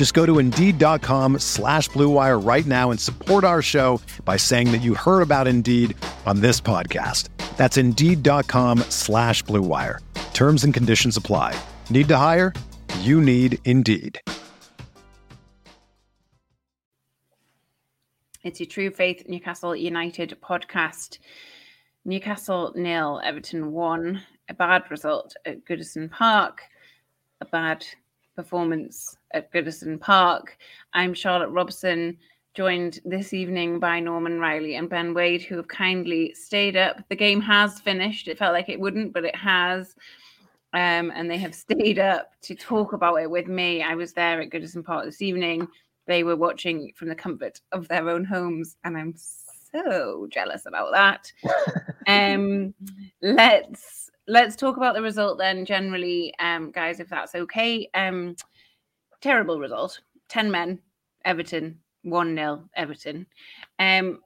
Just go to Indeed.com slash BlueWire right now and support our show by saying that you heard about Indeed on this podcast. That's Indeed.com slash BlueWire. Terms and conditions apply. Need to hire? You need Indeed. It's your True Faith Newcastle United podcast. Newcastle nil, Everton one. A bad result at Goodison Park. A bad performance at Goodison Park. I'm Charlotte Robson, joined this evening by Norman Riley and Ben Wade, who have kindly stayed up. The game has finished. It felt like it wouldn't, but it has. Um, and they have stayed up to talk about it with me. I was there at Goodison Park this evening they were watching from the comfort of their own homes, and I'm so jealous about that. um, let's let's talk about the result then, generally, um, guys, if that's okay. Um, terrible result. Ten men, Everton, one 0 Everton. Um,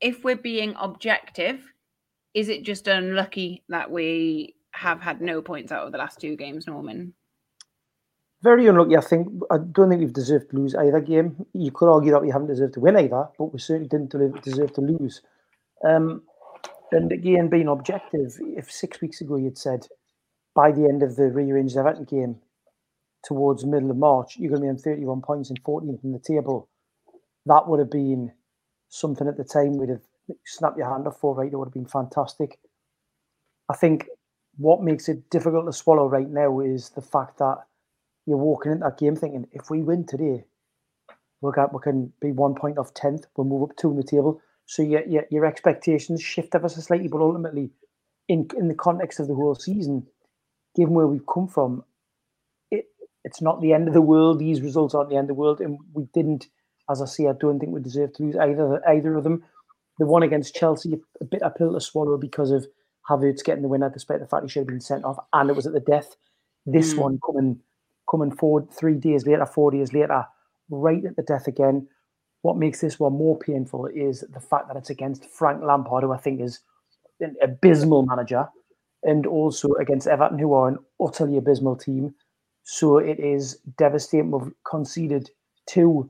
if we're being objective, is it just unlucky that we have had no points out of the last two games, Norman? very unlucky. I think I don't think we've deserved to lose either game. You could argue that we haven't deserved to win either, but we certainly didn't deserve to lose. Um, and again, being objective, if six weeks ago you'd said by the end of the rearranged Everton game towards middle of March, you're going to be on 31 points and 14th in the table, that would have been something at the time we'd have snapped your hand off for, right? It would have been fantastic. I think what makes it difficult to swallow right now is the fact that you're walking into that game thinking, if we win today, we'll get, we can be one point off 10th, we'll move up two in the table. So your, your, your expectations shift ever so slightly, but ultimately, in, in the context of the whole season, given where we've come from, it, it's not the end of the world. These results aren't the end of the world. And we didn't, as I say, I don't think we deserve to lose either either of them. The one against Chelsea, a bit of a pill to swallow because of Havertz getting the winner, despite the fact he should have been sent off, and it was at the death. This mm. one coming coming forward three days later, four days later, right at the death again. What makes this one more painful is the fact that it's against Frank Lampard, who I think is an abysmal manager, and also against Everton, who are an utterly abysmal team. So it is devastating. We've conceded two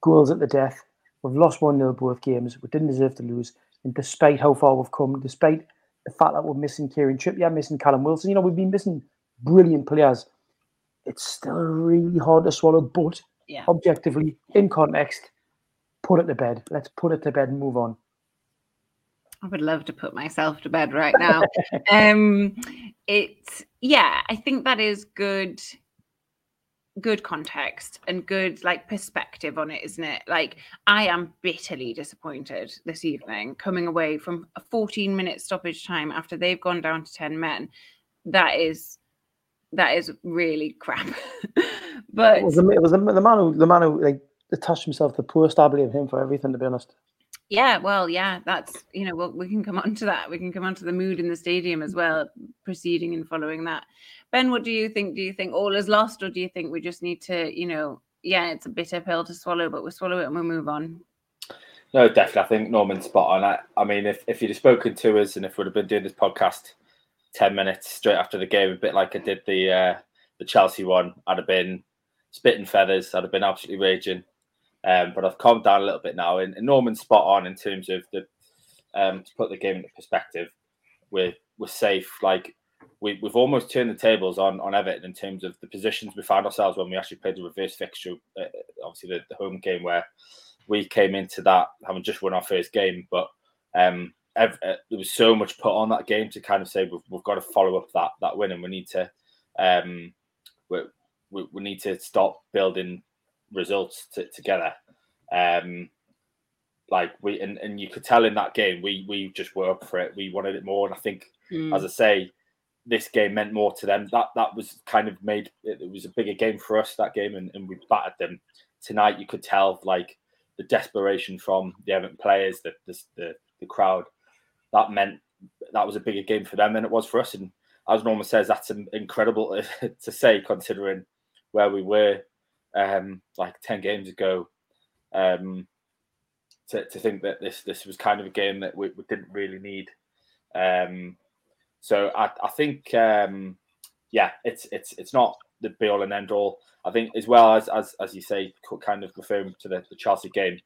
goals at the death. We've lost 1 0 both games. We didn't deserve to lose. And despite how far we've come, despite the fact that we're missing Kieran Trippier, missing Callum Wilson, you know, we've been missing brilliant players it's still really hard to swallow. But yeah. objectively, in context, put it to bed. Let's put it to bed and move on. I would love to put myself to bed right now. um, it's yeah, I think that is good good context and good like perspective on it isn't it like i am bitterly disappointed this evening coming away from a 14 minute stoppage time after they've gone down to 10 men that is that is really crap. but it was, the, it was the, the, man who the man who like attached himself to post. I blame him for everything. To be honest. Yeah, well, yeah, that's you know, well, we can come on to that. We can come on to the mood in the stadium as well, preceding and following that. Ben, what do you think? Do you think all is lost, or do you think we just need to, you know, yeah, it's a bitter pill to swallow, but we swallow it and we move on? No, definitely. I think Norman's spot on. I, I mean, if, if you'd have spoken to us and if we'd have been doing this podcast 10 minutes straight after the game, a bit like I did the uh, the Chelsea one. I'd have been spitting feathers. I'd have been absolutely raging. Um, but I've calmed down a little bit now. And, and Norman's spot on in terms of the um, to put the game into perspective. We're we're safe. Like we we've almost turned the tables on on Everton in terms of the positions we found ourselves when we actually played the reverse fixture. Uh, obviously, the, the home game where we came into that having just won our first game, but um, uh, there was so much put on that game to kind of say we've, we've got to follow up that that win, and we need to um, we, we, we need to stop building results to, together. Um, like we and, and you could tell in that game we we just were up for it. We wanted it more, and I think, Mm. as I say, this game meant more to them. That that was kind of made it, it was a bigger game for us that game, and, and we battered them. Tonight, you could tell like the desperation from the Everton players, the the the, the crowd. That meant that was a bigger game for them than it was for us. And as Norman says, that's in- incredible to say considering where we were um, like ten games ago. Um, to, to think that this this was kind of a game that we, we didn't really need. Um, so I, I think um, yeah, it's it's it's not the be all and end all. I think as well as as as you say, kind of referring to the, the Chelsea game,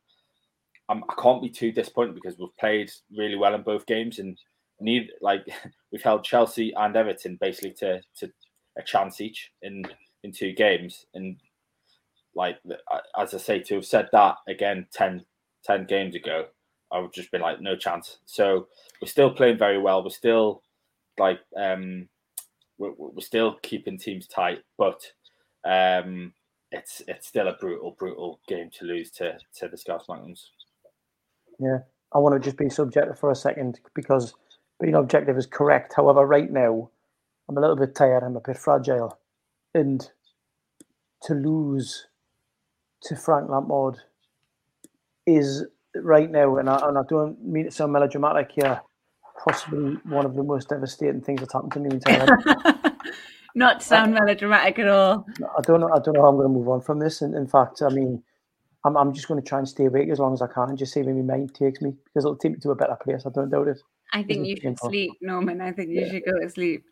I'm, I can't be too disappointed because we've played really well in both games and need like we've held Chelsea and Everton basically to to a chance each in in two games and like as I say to have said that again 10, 10 games ago I would just be like no chance. So we're still playing very well. We're still like um we're, we're still keeping teams tight but um it's it's still a brutal brutal game to lose to to the Scouse Mountains. Yeah, I want to just be subjective for a second because being objective is correct. However, right now, I'm a little bit tired. I'm a bit fragile, and to lose to Frank Lampard is right now, and I, and I don't mean it sound melodramatic here, possibly one of the most devastating things that's happened to me in life. Not to sound melodramatic at all. I don't know. I don't know how I'm going to move on from this. And in fact, I mean, I'm, I'm just going to try and stay awake as long as I can and just see where my mind takes me because it'll take me to a better place. I don't doubt it. I think you should sleep, Norman. I think you Yeah. should go to sleep.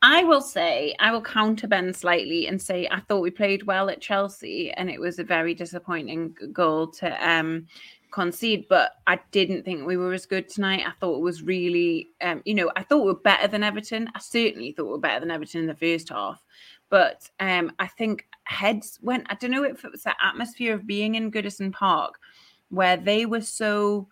I will say, I will counter Ben slightly and say I thought we played well at Chelsea, and it was a very disappointing goal to um, concede. But I didn't think we were as good tonight. I thought it was really, um, you know, I thought we were better than Everton. I certainly thought we were better than Everton in the first half. But um, I think heads went. I don't know if it was the atmosphere of being in Goodison Park, where they were so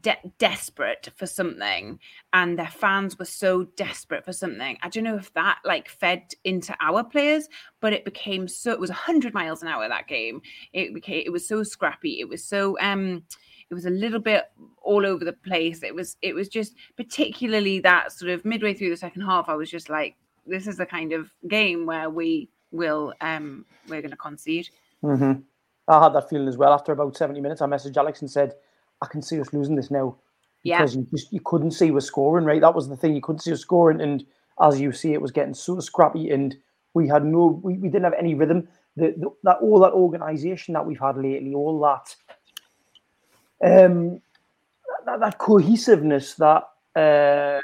de- desperate for something and their fans were so desperate for something. I don't know if that like fed into our players but it became so it was 100 miles an hour that game. It became it was so scrappy. It was so um it was a little bit all over the place. It was it was just particularly that sort of midway through the second half i was just like this is the kind of game where we will um we're going to concede. Mm-hmm. I had that feeling as well. After about 70 minutes, I messaged Alex and said, I can see us losing this now. yeah Because you just you couldn't see us scoring, right? That was the thing. You couldn't see us scoring. And as you see, it was getting so scrappy and we had no we, we didn't have any rhythm. The, the that all that organization that we've had lately, all that um that, that cohesiveness, that uh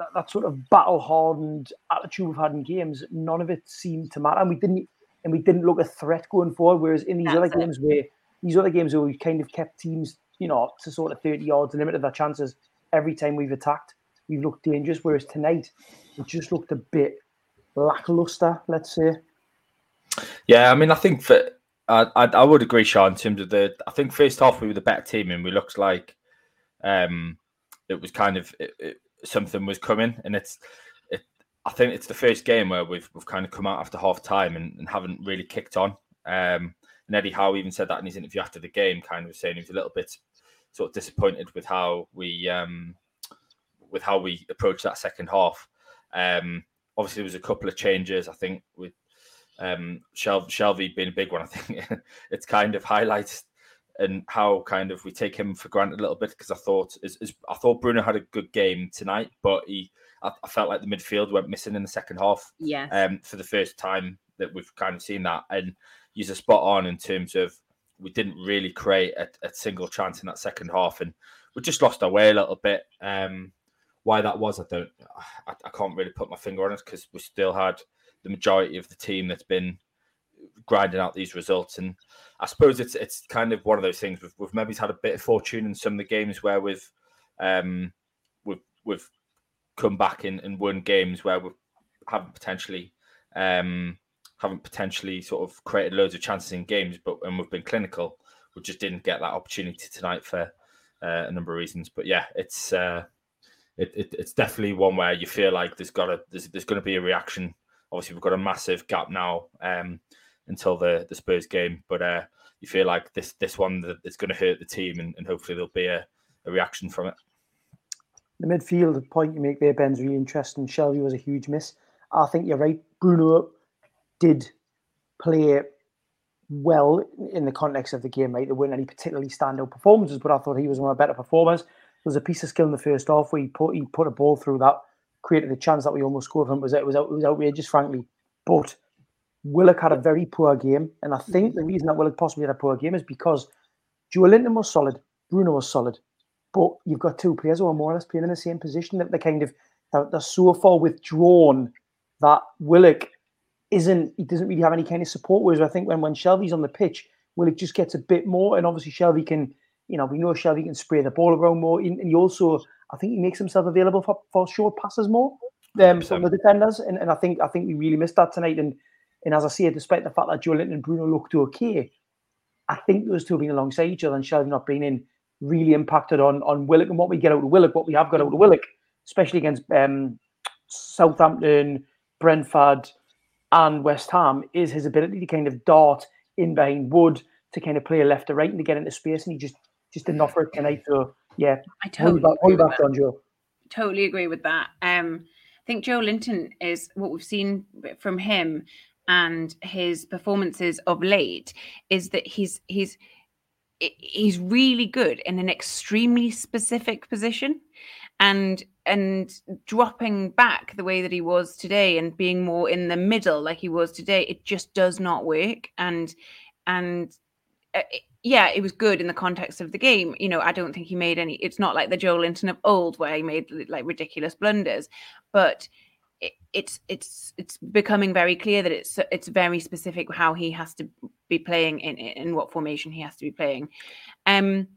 that, that sort of battle hardened attitude we've had in games, none of it seemed to matter. And we didn't and we didn't look a threat going forward. Whereas in these other it. games where these other games where we kind of kept teams, you know, to sort of 30 yards, limited their chances every time we've attacked, we've looked dangerous. Whereas tonight, it just looked a bit lackluster, let's say. Yeah, I mean, I think I, I I would agree, Sean, in terms of the. I think first half we were the better team, and we looked like um, it was kind of it, it, something was coming, and it's. It, I think it's the first game where we've we've kind of come out after half time and, and haven't really kicked on. Um, and Eddie Howe even said that in his interview after the game, kind of saying he was a little bit sort of disappointed with how we um, with how we approached that second half. Um, obviously, there was a couple of changes. I think with um, Shel- Shelvey being a big one, I think it's kind of highlights and how kind of we take him for granted a little bit because I thought is, is I thought Bruno had a good game tonight, but he I, I felt like the midfield went missing in the second half Yeah. um, for the first time that we've kind of seen that. And he's a spot on in terms of we didn't really create a, a single chance in that second half, and we just lost our way a little bit. Um, why that was, I don't, I, I can't really put my finger on it because we still had the majority of the team that's been grinding out these results, and I suppose it's it's kind of one of those things. We've, we've maybe had a bit of fortune in some of the games where we've um, we've we've come back in and won games where we haven't potentially um, haven't potentially sort of created loads of chances in games, but and we've been clinical. We just didn't get that opportunity tonight for uh, a number of reasons. But yeah, it's uh, it, it, it's definitely one where you feel like there's got to there's, there's going to be a reaction. Obviously, we've got a massive gap now um, until the the Spurs game, but uh, you feel like this this one that is going to hurt the team, and, and hopefully there'll be a, a reaction from it. The midfield point you make there, Ben's really interesting. Shelvey was a huge miss. I think you're right. Bruno did play well in the context of the game, right? There weren't any particularly standout performances, but I thought he was one of the better performers. There was a piece of skill in the first half where he put he put a ball through that, created a chance that we almost scored from. It was it was, it was outrageous, frankly. But Willock had a very poor game, and I think the reason that Willock possibly had a poor game is because Joelinton was solid, Bruno was solid, but you've got two players who are more or less playing in the same position. That they're kind of they're, they're so far withdrawn that Willock isn't he doesn't really have any kind of support. Whereas I think when when Shelvey's on the pitch, Willock just gets a bit more, and obviously Shelvey can, you know, we know Shelvey can spray the ball around more, and he also I think he makes himself available for, for short passes more um, from the defenders, and, and I think I think we really missed that tonight. And and as I say, despite the fact that Joelinton and Bruno looked okay, I think those two being alongside each other and Shelvey not being in really impacted on on Willock and what we get out of Willock, what we have got out of Willock, especially against um, Southampton, Brentford and West Ham is his ability to kind of dart in behind Wood to kind of play left to right and to get into space, and he just just didn't offer it tonight. So yeah, I totally back, agree, with back that. on Joe. totally agree with that. Um, I think Joelinton is what we've seen from him and his performances of late is that he's he's he's really good in an extremely specific position and and dropping back the way that he was today and being more in the middle like he was today it just does not work. And and uh, yeah it was good in the context of the game. You know i don't think he made any it's not like the joelinton of old where he made like ridiculous blunders but it, it's it's it's becoming very clear that it's it's very specific how he has to be playing in in what formation he has to be playing. Um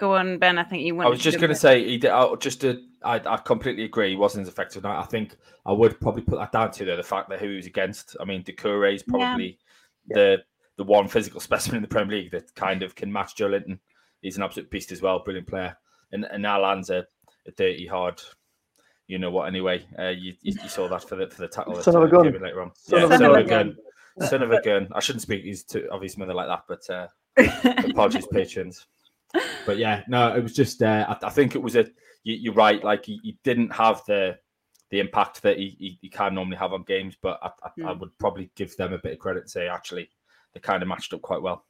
go on ben i think you want I was just going to say, he did, uh, just to, I, I completely agree. He wasn't as effective tonight. I think I would probably put that down to though, the fact that who he was against. I mean, Doucouré is probably Yeah. the the one physical specimen in the Premier League that kind of can match Joelinton. He's an absolute beast as well, brilliant player. And and Allan's a, a dirty hard. You know what? Anyway, uh, you, you you saw that for the for the tackle Son of a uh, gun. later on. Son yeah, of a son of a gun. gun. Son of a gun. I shouldn't speak these to obvious mother like that, but uh, apologies, patrons. But yeah, no, it was just. Uh, I, I think it was a. You, you're right. Like he, he didn't have the the impact that he, he, he can normally have on games, but I, I, I Mm. would probably give them a bit of credit and say actually they kind of matched up quite well.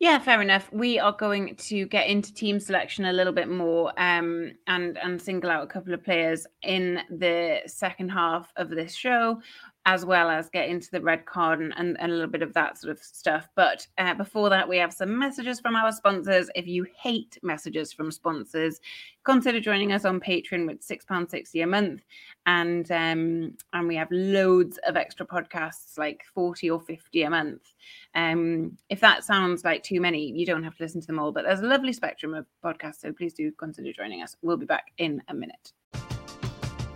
Yeah, fair enough. We are going to get into team selection a little bit more um, and and single out a couple of players in the second half of this show, as well as get into the red card and, and, a little bit of that sort of stuff. But uh, before that, we have some messages from our sponsors. If you hate messages from sponsors, consider joining us on Patreon with £6.60 a month. And um, and we have loads of extra podcasts, like 40 or 50 a month. Um, if that sounds like too many, you don't have to listen to them all, but there's a lovely spectrum of podcasts, so please do consider joining us. We'll be back in a minute.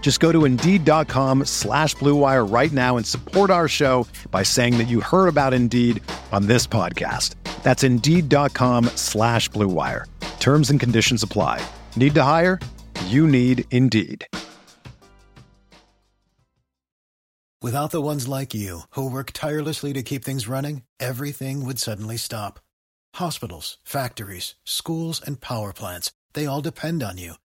Just go to Indeed.com slash Blue Wire right now and support our show by saying that you heard about Indeed on this podcast. That's Indeed.com slash Blue Wire. Terms and conditions apply. Need to hire? You need Indeed. Without the ones like you, who work tirelessly to keep things running, everything would suddenly stop. Hospitals, factories, schools, and power plants, they all depend on you.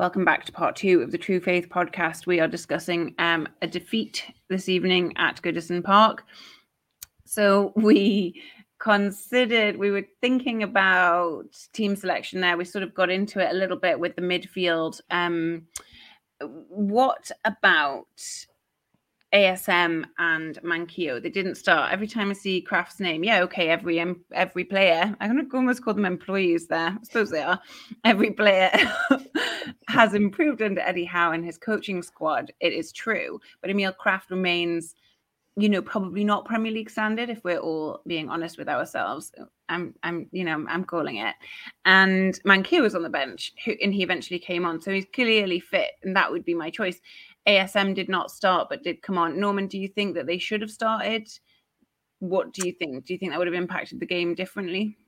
Welcome back to part two of the True Faith podcast. We are discussing um, a defeat this evening at Goodison Park. So we considered, we were thinking about team selection there. We sort of got into it a little bit with the midfield. Um, what about ASM and Manquillo. They didn't start. Every time I see Krafth's name, yeah, okay, every every player, I'm gonna almost call them employees there. I suppose they are. Every player has improved under Eddie Howe and his coaching squad. It is true, but Emil Krafth remains, you know, probably not Premier League standard if we're all being honest with ourselves. I'm, I'm, you know, I'm calling it. And Manquillo was on the bench, who, and he eventually came on, so he's clearly fit, and that would be my choice. ASM did not start but did come on. Norman, do you think that they should have started? What do you think? Do you think that would have impacted the game differently?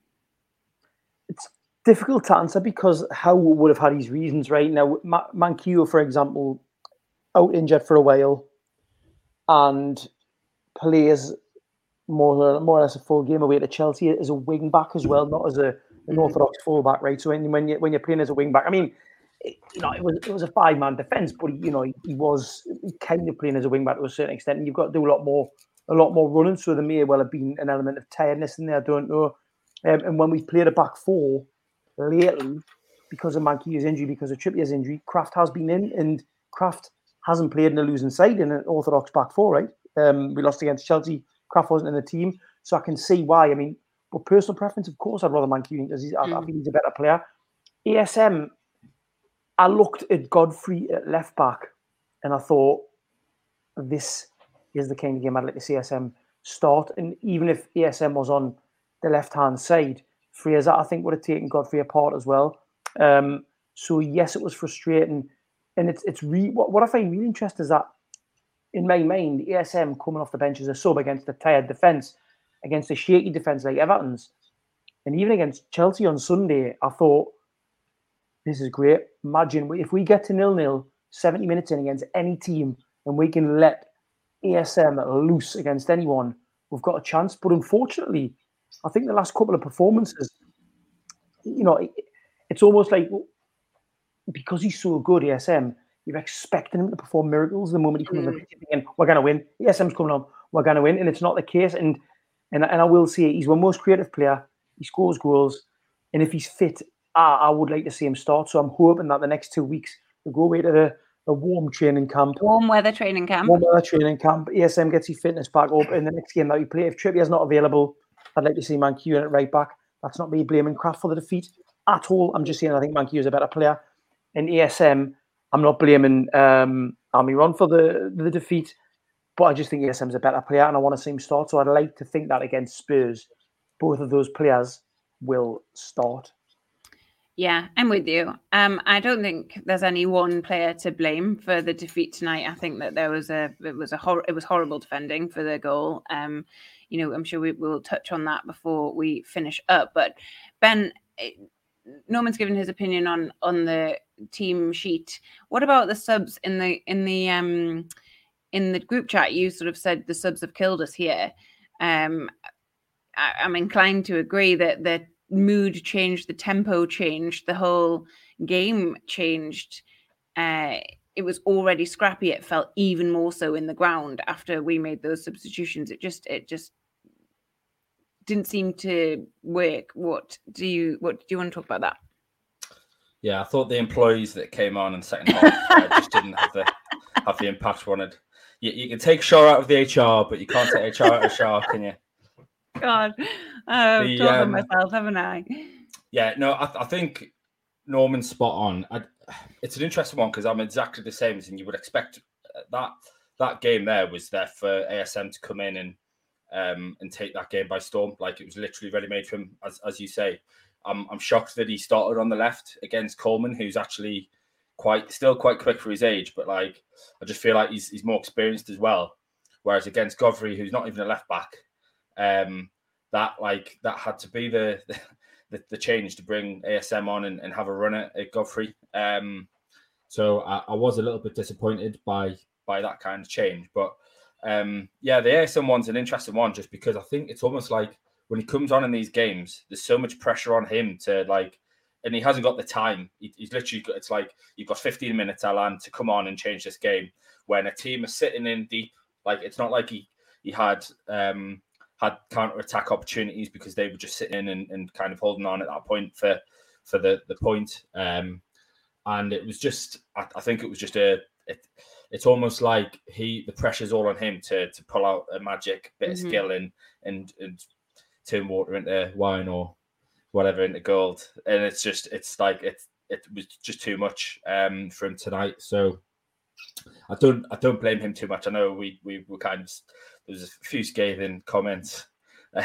Difficult to answer because Howe would have had his reasons, right? Now, Manquillo, for example, out injured for a while and plays more, more or less a full game away to Chelsea as a wing back as well, not as a, an mm-hmm. orthodox fullback, right? So when, when, you, when you're playing as a wing back, I mean, you know, it was it was a five man defence, but you know, he, he, was kind of playing as a wing back to a certain extent, and you've got to do a lot more a lot more running. So there may well have been an element of tiredness in there. I don't know. Um, and when we played a back four lately, because of Manquillo's injury, because of Trippier's injury, Krafth has been in, and Krafth hasn't played in a losing side in an orthodox back four, right? Um, we lost against Chelsea. Krafth wasn't in the team, so I can see why. I mean, but personal preference, of course, I'd rather Manquillo because mm. I, I think he's a better player. ASM I looked at Godfrey at left back and I thought, this is the kind of game I'd like to see ASM start. And even if ASM was on the left hand side, Fraser, I think, would have taken Godfrey apart as well. Um, so, yes, it was frustrating. And it's, it's re- what, what I find really interesting is that in my mind, ESM coming off the bench as a sub against a tired defence, against a shaky defence like Everton's. And even against Chelsea on Sunday, I thought, this is great. Imagine if we get to nil nil 70 minutes in against any team and we can let ESM loose against anyone, we've got a chance. But unfortunately, I think the last couple of performances, you know, it's almost like because he's so good, ASM, you're expecting him to perform miracles the moment he comes mm. on the pitch. And we're going to win. ASM's coming on. We're going to win, and it's not the case. And and and I will say he's one most creative player. He scores goals, and if he's fit I, I would like to see him start. So I'm hoping that the next two weeks we go away to the a warm training camp. Warm weather training camp. Warm weather training camp. ASM gets his fitness back up in the next game that we play. If Trippier's not available, I'd like to see Manquillo at right back. That's not me blaming Krafth for the defeat at all. I'm just saying I think Manquillo is a better player. In ASM, I'm not blaming um, Almiron for the, the defeat, but I just think ASM's a better player and I want to see him start. So I'd like to think that against Spurs, both of those players will start. Yeah, I'm with you. Um, I don't think there's any one player to blame for the defeat tonight. I think that there was a it was a hor- it was horrible defending for the goal. Um, you know, I'm sure we will touch on that before we finish up. But Ben, eh, Norman's given his opinion on on the team sheet. What about the subs in the in the um in the group chat? You sort of said the subs have killed us here. Um, I, I'm inclined to agree that the mood changed, the tempo changed, the whole game changed. Uh, it was already scrappy. It felt even more so in the ground after we made those substitutions. It just, it just didn't seem to work. What do you, what do you want to talk about that? Yeah, I thought the employees that came on in the second half uh, just didn't have the have the impact wanted. You, you can take Shaw out of the HR, but you can't take HR out of Shaw, can you? God, I've the, um, myself, haven't I? Yeah, no, I, I think Norman's spot on. I, it's an interesting one because I'm exactly the same as you would expect. Uh, that that game there was there for ASM to come in and um, and take that game by storm. Like it was literally ready made for him, as as you say. I'm I'm shocked that he started on the left against Coleman, who's actually quite still quite quick for his age, but like I just feel like he's he's more experienced as well. Whereas against Godfrey, who's not even a left back, um, that like that had to be the the, the change to bring ASM on and, and have a run at, at Godfrey. Um, so I, I, was a little bit disappointed by by that kind of change, but um, yeah, the ASM one's an interesting one just because I think it's almost like when he comes on in these games, there's so much pressure on him to like, and he hasn't got the time. He, he's literally got, it's like you've got 15 minutes, Allan, to come on and change this game when a team is sitting in deep. Like it's not like he he had um had counter attack opportunities because they were just sitting and, and kind of holding on at that point for for the the point. Um, and it was just, I, I think it was just a. It, it's almost like he the pressure's all on him to to pull out a magic bit mm-hmm. of skill and and and turn water into wine or whatever into gold. And it's just it's like it it was just too much um for him tonight. So I don't I don't blame him too much. I know we we were kind of there's a few scathing comments.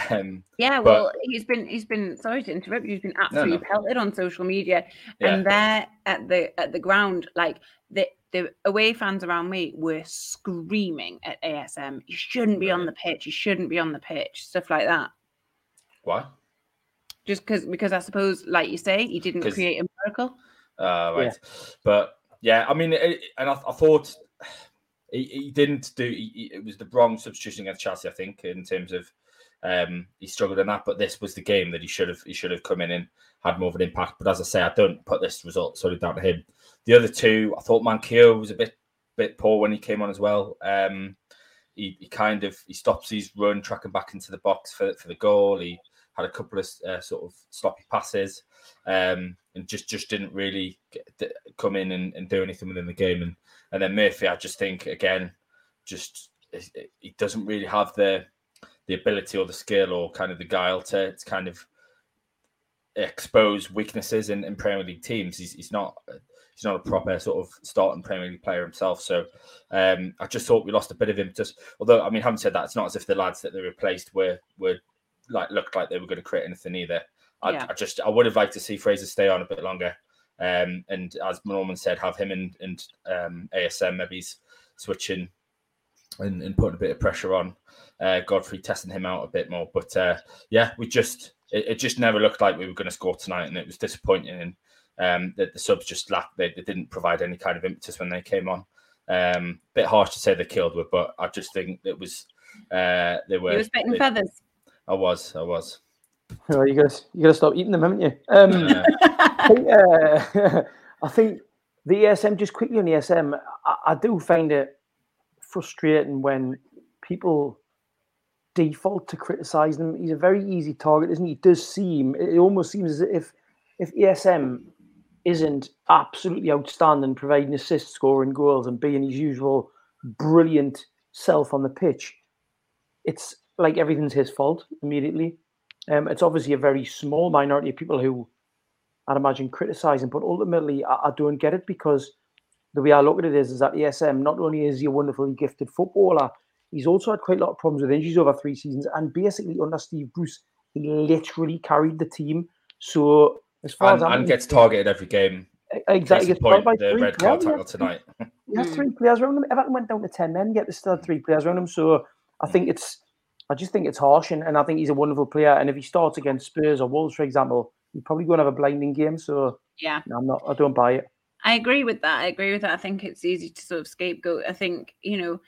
Um, yeah, well, but, he's been he's been sorry to interrupt you. He's been absolutely no, no. pelted on social media, yeah. and there at the at the ground, like the the away fans around me were screaming at ASM. You shouldn't be on the pitch. You shouldn't be on the pitch. Stuff like that. Why? Just because because I suppose, like you say, he didn't create a miracle. Uh, right. Yeah. But yeah, I mean, it, and I, I thought he, he didn't do. He, it was the wrong substitution against Chelsea, I think, in terms of um, he struggled in that. But this was the game that he should have he should have come in and had more of an impact. But as I say, I don't put this result solely down to him. The other two, I thought Manquillo was a bit bit poor when he came on as well. Um, he, he kind of he stops his run, tracking back into the box for for the goal. He had a couple of uh, sort of sloppy passes, um, and just just didn't really get, come in and, and do anything within the game. And and then Murphy, I just think again, just he doesn't really have the the ability or the skill or kind of the guile to, to kind of expose weaknesses in, in Premier League teams. He's, he's not he's not a proper sort of starting Premier League player himself. So um, I just thought we lost a bit of him. Just although I mean, having said that, it's not as if the lads that they replaced were were like looked like they were going to create anything either. I, yeah. I just I would have liked to see Fraser stay on a bit longer. Um, and as Norman said, have him and, and um, ASM maybe switching and, and putting a bit of pressure on uh, Godfrey, testing him out a bit more. But uh, yeah, we just it, it, just never looked like we were going to score tonight, and it was disappointing. And um, the, the subs just lacked; they, they, didn't provide any kind of impetus when they came on. Um, bit harsh to say they killed with, but I just think it was uh, they were. You were spitting feathers. I was, I was. Oh, you gotta you gotta stop eating them, haven't you? Um, I, think, uh, I think the ESM just quickly on the ESM. I, I, do find it frustrating when people default to criticise him. He's a very easy target, isn't he? It does seem it almost seems as if if ESM isn't absolutely outstanding, providing assists, scoring goals, and being his usual brilliant self on the pitch, it's like everything's his fault immediately. Um, it's obviously a very small minority of people who I'd imagine criticizing, but ultimately I, I, don't get it because the way I look at it is, is that ESM not only is he a wonderfully gifted footballer, he's also had quite a lot of problems with injuries over three seasons. And basically, under Steve Bruce, he literally carried the team. So as far and, as I'm and gets targeted every game. Exactly, gets point, by the three red card tackle tonight. He has three hmm. players around him. Everton went down to ten men, yet there's still had three players around him. So I think it's I just think it's harsh, and, and I think he's a wonderful player. And if he starts against Spurs or Wolves, for example, he's probably going to have a blinding game. So yeah, I'm not. I don't buy it. I agree with that. I agree with that. I think it's easy to sort of scapegoat. I think you know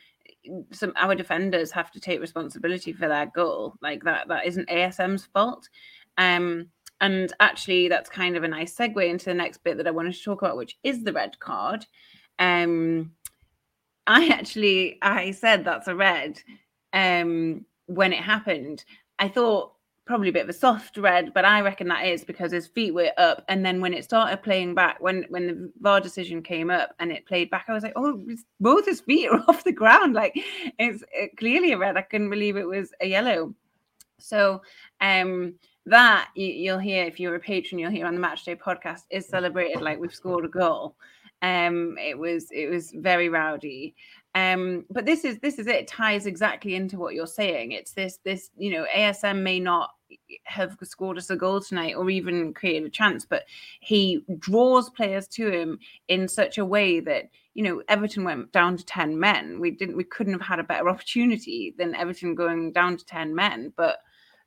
some our defenders have to take responsibility for their goal. Like that that isn't ASM's fault. Um and actually that's kind of a nice segue into the next bit that I wanted to talk about, which is the red card. Um I actually I said that's a red. Um when it happened, I thought probably a bit of a soft red, but I reckon that is because his feet were up. And then when it started playing back, when when the VAR decision came up and it played back, I was like, oh, both his feet are off the ground. Like it's it, clearly a red. I couldn't believe it was a yellow. So um that you, will hear if you're a patron, you'll hear on the Matchday podcast is celebrated like we've scored a goal. Um, it was it was very rowdy. Um, but this is this is it. it ties exactly into what you're saying. It's this this you know ASM may not have scored us a goal tonight or even created a chance, but he draws players to him in such a way that you know Everton went down to ten men. We didn't we couldn't have had a better opportunity than Everton going down to ten men, but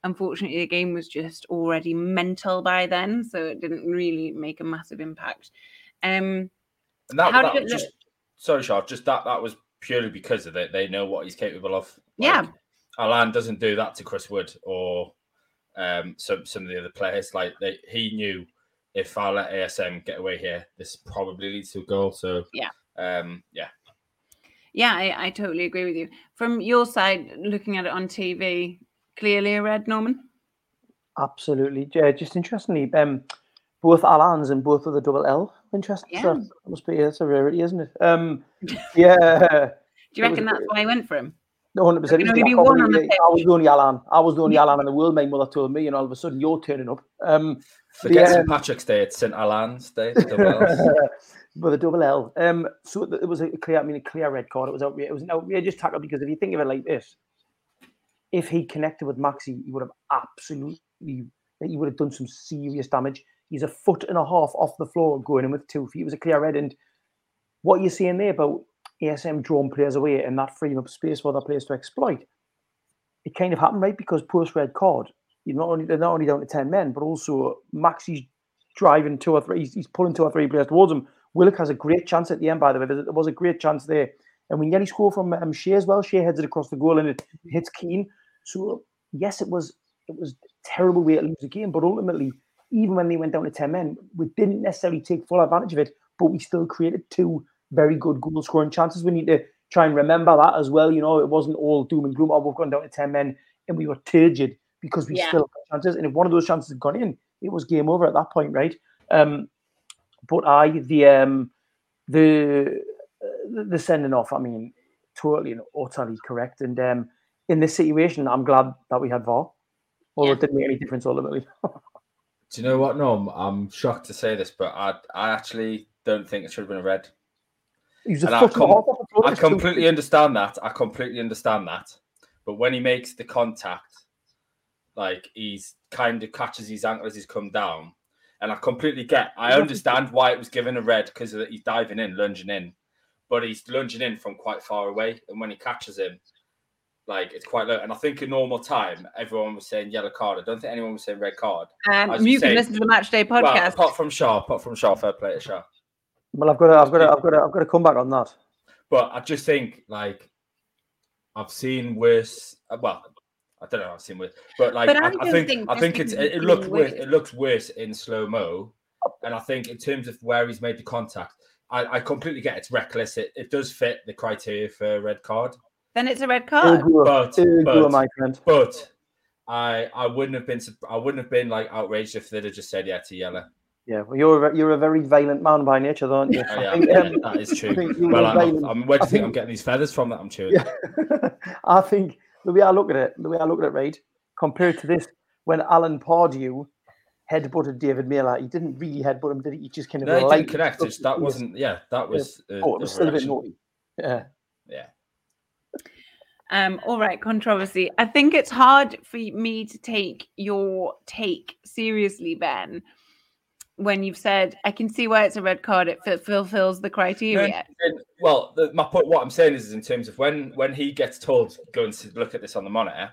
unfortunately, the game was just already mental by then, so it didn't really make a massive impact. Um, And that, How that did it just sorry, Charles, just that that was purely because of it. They know what he's capable of. Yeah. Allan doesn't do that to Chris Wood or um, some some of the other players. Like they, he knew if I let ASM get away here, this probably leads to a goal. So Yeah. um, yeah. yeah, I, I totally agree with you. From your side, looking at it on TV, clearly a red, Norman. Absolutely. Yeah, just interestingly, um, both Alans and both of the double L. Interesting. Yeah. stuff. That must be it's a rarity, isn't it? Um, yeah. Do you It was reckon that's why I went for him? No, hundred percent. There can only be one on the I was the only Alan. I was the only Alan in the world. My mother told me, and all of a sudden you're turning up. Um, Forget Yeah. St Patrick's Day. It's St Alan's Day. double L's. with a double L. Um, so it was a clear. I mean, a clear red card. It was outrageous. It was an outrageous tackle because if you think of it like this, if he connected with Maxi, he would have absolutely. He would have done some serious damage. He's a foot and a half off the floor going in with two feet. It was a clear red. And what you're saying there about ASM drawing players away and that freeing up space for other players to exploit, it kind of happened, right? Because post red card, you're not only they're not only down to ten men, but also Maxi's driving two or three. He's, he's pulling two or three players towards him. Willock has a great chance at the end, by the way. There was a great chance there, and we nearly score from um, Schär as well. Schär heads it across the goal and it hits Keane. So yes, it was it was a terrible way to lose the game, but ultimately, even when they went down to ten men, we didn't necessarily take full advantage of it, but we still created two very good goal scoring chances. We need to try and remember that as well. You know, it wasn't all doom and gloom. Oh, we've gone down to ten men and we were turgid because we Yeah. still had chances. And if one of those chances had gone in, it was game over at that point, right? Um, but I the um the uh, the sending off. I mean, totally and utterly correct. And um, in this situation, I'm glad that we had VAR, although Yeah. it didn't make any difference ultimately. Do you know what, Norm? I'm shocked to say this, but I I actually don't think it should have been a red. He was a And I foot and a com- off the I completely feet. understand that. I completely understand that. But when he makes the contact, like he's kind of catches his ankle as he's come down, and I completely get. I understand why it was given a red because he's diving in, lunging in, but he's lunging in from quite far away, and when he catches him, like it's quite low. And I think in normal time, everyone was saying yellow card. I don't think anyone was saying red card. Um, you you can say- listen to the Match Day Well, podcast. apart from Shaw, apart from Shaw, fair play to Shaw. Well, I've got to, I've got to, I've got to, I've got to come back on that. But I just think like I've seen worse. uh, Well, I don't know. I've seen worse, but like But I, I I don't think, think I think it's it, it looks worse. worse- It looks worse in slow mo, and I think in terms of where he's made the contact, I, I completely get it's reckless. It, it does fit the criteria for a red card, then it's a red card. But but, my friend. but I I wouldn't have been I wouldn't have been like outraged if they'd have just said yeah to yellow. Yeah, well, you're a, you're a very violent man by nature, aren't you? Oh, yeah, think, yeah, um, that is true. think Well, I'm, I'm where do you think I'm getting these feathers from that I'm chewing? Yeah. I think the way I look at it, the way I look at it, right, compared to this, when Alan Pardew headbutted David Meyler, he didn't really headbutt him, did he? He just kind of No, he didn't connect. It's, that wasn't. Yeah, that was. Uh, Oh, it was still a bit naughty. Yeah. Yeah. Um, all right, controversy. I think it's hard for me to take your take seriously, Ben, when you've said I can see why it's a red card. It ful- fulfills the criteria. And- well, the, my point, what I'm saying is, in terms of when when he gets told go and s- look at this on the monitor,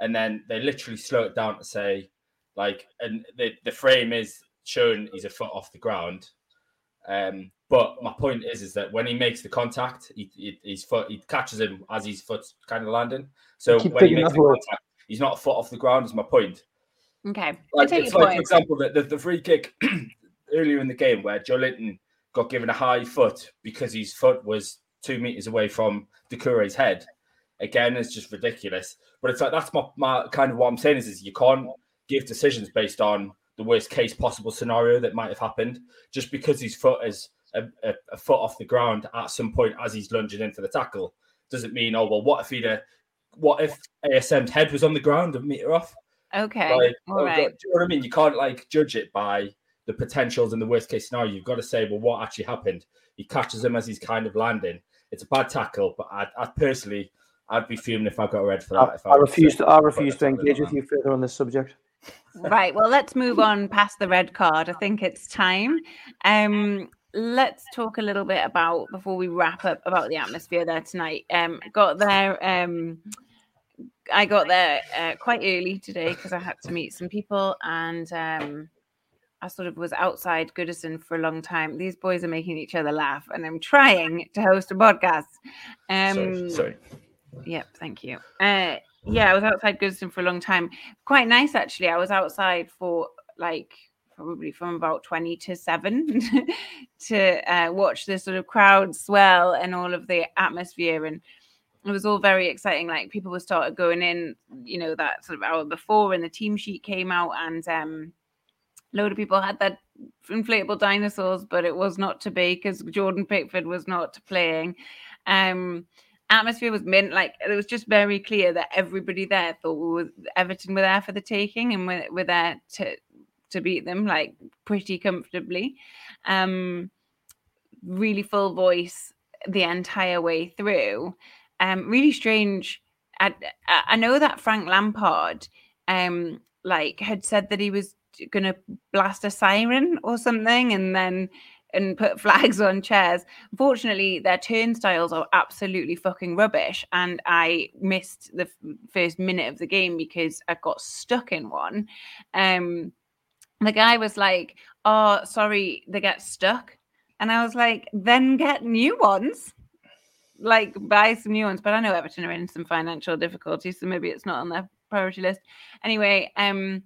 and then they literally slow it down to say, like, and the the frame is showing he's a foot off the ground. Um, but my point is, is that when he makes the contact, he, he his foot he catches him as his foot's kind of landing. So when he makes the contact, he's not a foot off the ground. Is my point. Okay, Like, take it's like, for example, the, the, the free kick earlier in the game where Joelinton got given a high foot because his foot was two meters away from Doucouré's head. Again, it's just ridiculous. But it's like that's my, my kind of what I'm saying is, is you can't give decisions based on the worst case possible scenario that might have happened just because his foot is a, a, a foot off the ground at some point as he's lunging in for the tackle doesn't mean oh well what if he'd a, what if ASM's head was on the ground a meter off Okay, like, all oh, right. God, do you know what I mean? You can't like judge it by the potentials and the worst case scenario. You've got to say, well, what actually happened? He catches him as he's kind of landing. It's a bad tackle, but I, I personally, I'd be fuming if I got red for that. I, if I was, refuse to, I refuse to engage with you further on this subject. Right. Well, let's move on past the red card. I think it's time. Um, let's talk a little bit about before we wrap up about the atmosphere there tonight. Um, got there. Um, I got there uh, quite early today because I had to meet some people, and um, I sort of was outside Goodison for a long time. These boys are making each other laugh, and I'm trying to host a podcast. Um, sorry, sorry. Yep, thank you. Uh, yeah, I was outside Goodison for a long time. Quite nice, actually. I was outside for like probably from about 20 to 7 to uh, watch the sort of crowd swell and all of the atmosphere and it was all very exciting like people were started going in you know that sort of hour before and the team sheet came out and um a load of people had that inflatable dinosaurs but it was not to be because jordan pickford was not playing um atmosphere was mint like it was just very clear that everybody there thought we were, everton were there for the taking and we're, we're there to to beat them like pretty comfortably. Um, really full voice the entire way through. Um, really strange. I, I know that Frank Lampard, um, like had said that he was gonna blast a siren or something, and then and put flags on chairs. Unfortunately, their turnstiles are absolutely fucking rubbish, and I missed the f- first minute of the game because I got stuck in one. Um, the guy was like, "Oh, sorry, they get stuck," and I was like, "Then get new ones." Like buy some new ones, but I know Everton are in some financial difficulties, so maybe it's not on their priority list. Anyway, um,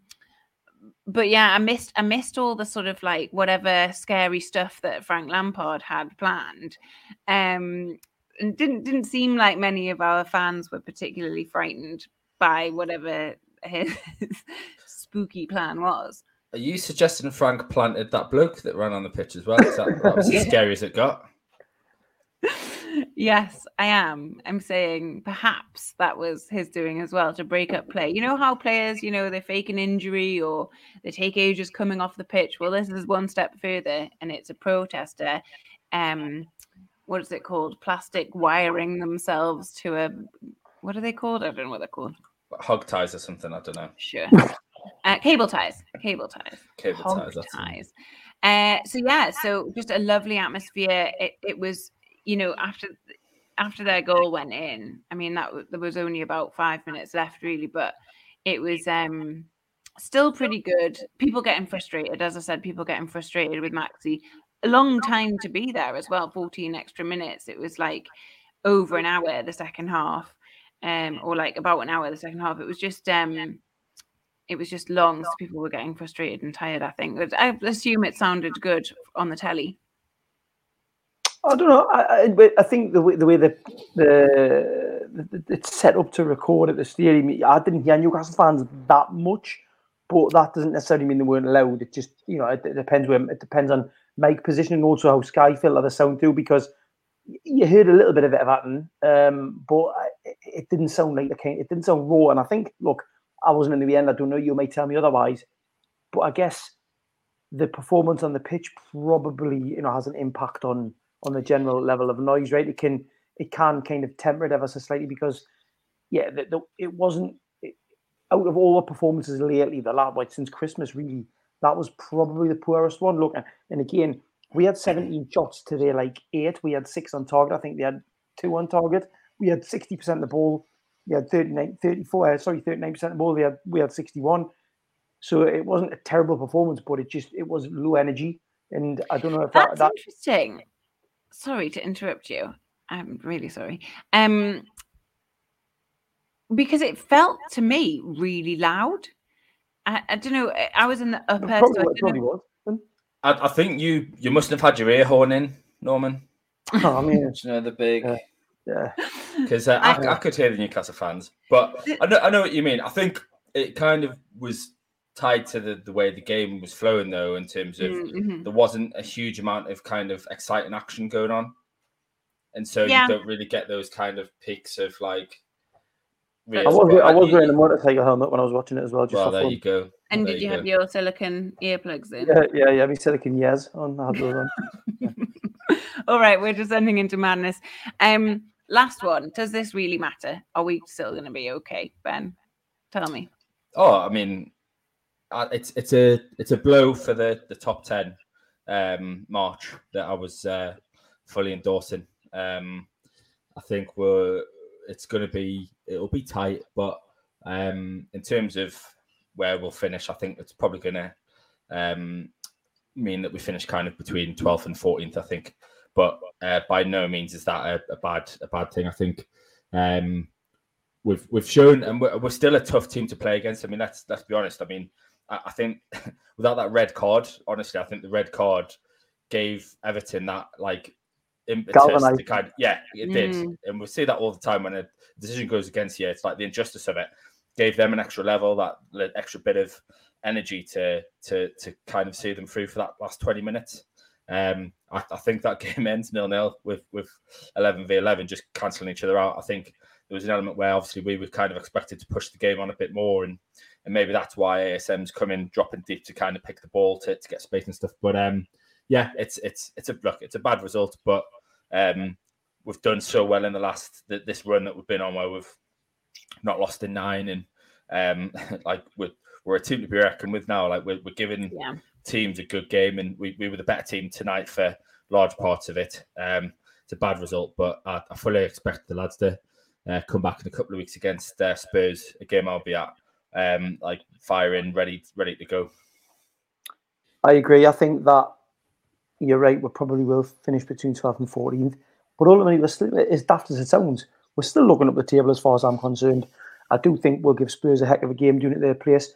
but yeah, I missed I missed all the sort of like whatever scary stuff that Frank Lampard had planned. Um and didn't didn't seem like many of our fans were particularly frightened by whatever his spooky plan was. Are you suggesting Frank planted that bloke that ran on the pitch as well? That, that, was as scary as it got. Yes, I am. I'm saying perhaps that was his doing as well to break up play. You know how players, you know, they fake an injury or they take ages coming off the pitch. Well, this is one step further, and it's a protester. Um, what is it called? Plastic wiring themselves to a what are they called? I don't know what they're called. Hog ties or something. I don't know. Sure. Uh, cable ties, cable ties, cable Hog ties. ties. Uh, so yeah, so just a lovely atmosphere. It, it was, you know, after after their goal went in. I mean, that there was only about five minutes left, really, but it was um still pretty good. People getting frustrated, as I said, people getting frustrated with Maxi. A long time to be there as well, fourteen extra minutes. It was like over an hour the second half, um, or like about an hour the second half. It was just um it was just long, so people were getting frustrated and tired. I think. but I assume it sounded good on the telly. I don't know. I, I, I think the way the way the, the, the it's set up to record at the stadium, I didn't hear Newcastle fans that much, but that doesn't necessarily mean they weren't loud. It just you know it, it depends where it depends on mic positioning, also how Sky filter the sound too because you heard a little bit of it Everton, um, but it, it, didn't sound like the kind. It didn't sound raw, and I think look, I wasn't in the end. I don't know. You may tell me otherwise, but I guess the performance on the pitch probably you know has an impact on on the general level of noise. Right? It can it can kind of temper it ever so slightly because yeah, the, the, it wasn't it, out of all the performances lately. The last like since Christmas, really, that was probably the poorest one. Look, and again, we had 17 shots today, like eight. We had six on target. I think they had two on target. We had 60% of the ball we had 39, 34, uh, sorry, 39% of the ball. We had, we had 61. So it wasn't a terrible performance, but it just, it was low energy. And I don't know if That's that, that interesting. Sorry to interrupt you. I'm really sorry. Um, because it felt to me really loud. I, I don't know. I was in the upper. probably, so I, probably was. I, I, think you you must have had your ear horn in, Norman. Oh, I mean, you know the big. Yeah. Yeah, because uh, I, I, could hear the Newcastle fans, but I know I know what you mean. I think it kind of was tied to the, the way the game was flowing, though, in terms of mm-hmm. there wasn't a huge amount of kind of exciting action going on, and so yeah. you don't really get those kind of peaks of like. I was I was wearing a motorcycle helmet when I was watching it as well. Just well, there fun. you go. And there did you, you have your silicon earplugs in? Yeah, yeah, yeah. My silicon yes on. I those on. All right, we're descending into madness. Um, Last one. Does this really matter? Are we still going to be okay, Ben? Tell me. Oh, I mean, it's it's a it's a blow for the the top ten um, March that I was uh, fully endorsing. Um, I think we're it's going to be it'll be tight, but Um, in terms of where we'll finish, I think it's probably going to um, mean that we finish kind of between 12th and 14th. I think, but uh, by no means is that a, a, bad a bad thing. I think um, we've we've shown, and we're, we're, still a tough team to play against. I mean, let's let's be honest. I mean, I, I think without that red card, honestly, I think the red card gave Everton that like impetus to kind of, yeah, it mm. did. And we see that all the time when a decision goes against you. It's like the injustice of it gave them an extra level, that extra bit of energy to to to kind of see them through for that last 20 minutes. Um, I, I think that game ends nil nil with with 11 v 11 just cancelling each other out. I think there was an element where obviously we were kind of expected to push the game on a bit more, and and maybe that's why ASM's coming dropping deep to kind of pick the ball to, to get space and stuff. But um, yeah, it's it's it's a look, it's a bad result, but um, we've done so well in the last this run that we've been on where we've not lost in nine, and um, like we're we're a team to be reckoned with now. Like we're, we're giving yeah. teams a good game, and we, we were the better team tonight for large parts of it. Um, it's a bad result, but I, I fully expect the lads to uh, come back in a couple of weeks against uh, Spurs, a game I'll be at, um, like firing, ready ready to go. I agree. I think that you're right. We probably will finish between 12th and 14th. But ultimately, we're still, as daft as it sounds, we're still looking up the table as far as I'm concerned. I do think we'll give Spurs a heck of a game doing it their place.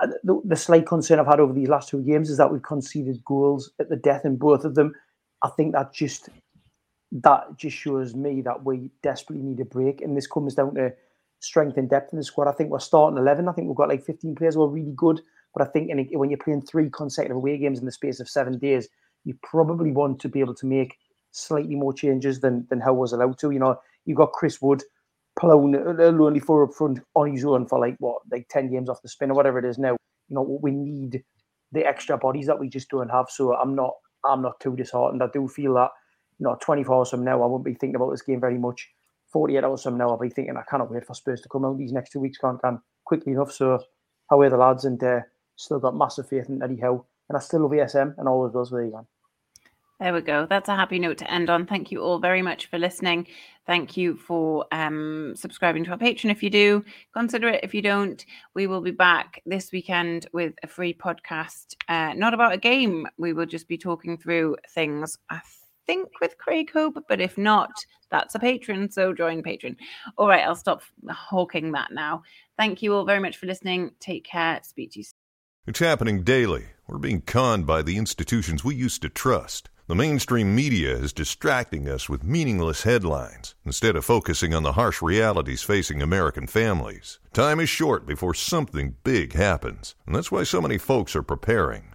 Uh, the, the, slight concern I've had over these last two games is that we've conceded goals at the death in both of them. I think that just that just shows me that we desperately need a break, and this comes down to strength and depth in the squad. I think we're starting eleven. I think we've got like fifteen players who are really good, but I think when you're playing three consecutive away games in the space of seven days, you probably want to be able to make slightly more changes than than how was allowed to. You know, you've got Chris Wood plowing a uh, lonely four up front on his own for like what, like ten games off the spin or whatever it is now. You know, we need the extra bodies that we just don't have. So I'm not I'm not too disheartened. I do feel that, you know, 24 hours from now, I won't be thinking about this game very much. 48 hours from now, I'll be thinking I cannot wait for Spurs to come out these next two weeks. Can't can quickly enough. So how are the lads? And uh, still got massive faith in Eddie Howe. And I still love ASM and always those with you, there we go. That's a happy note to end on. Thank you all very much for listening. Thank you for um, subscribing to our Patreon. If you do, consider it. If you don't, we will be back this weekend with a free podcast, uh, not about a game. We will just be talking through things. I think with Craig Hope, but if not, that's a Patreon. So join Patreon. All right, I'll stop hawking that now. Thank you all very much for listening. Take care. Speak to you soon. It's happening daily. We're being conned by the institutions we used to trust. The mainstream media is distracting us with meaningless headlines instead of focusing on the harsh realities facing American families. Time is short before something big happens, and that's why so many folks are preparing.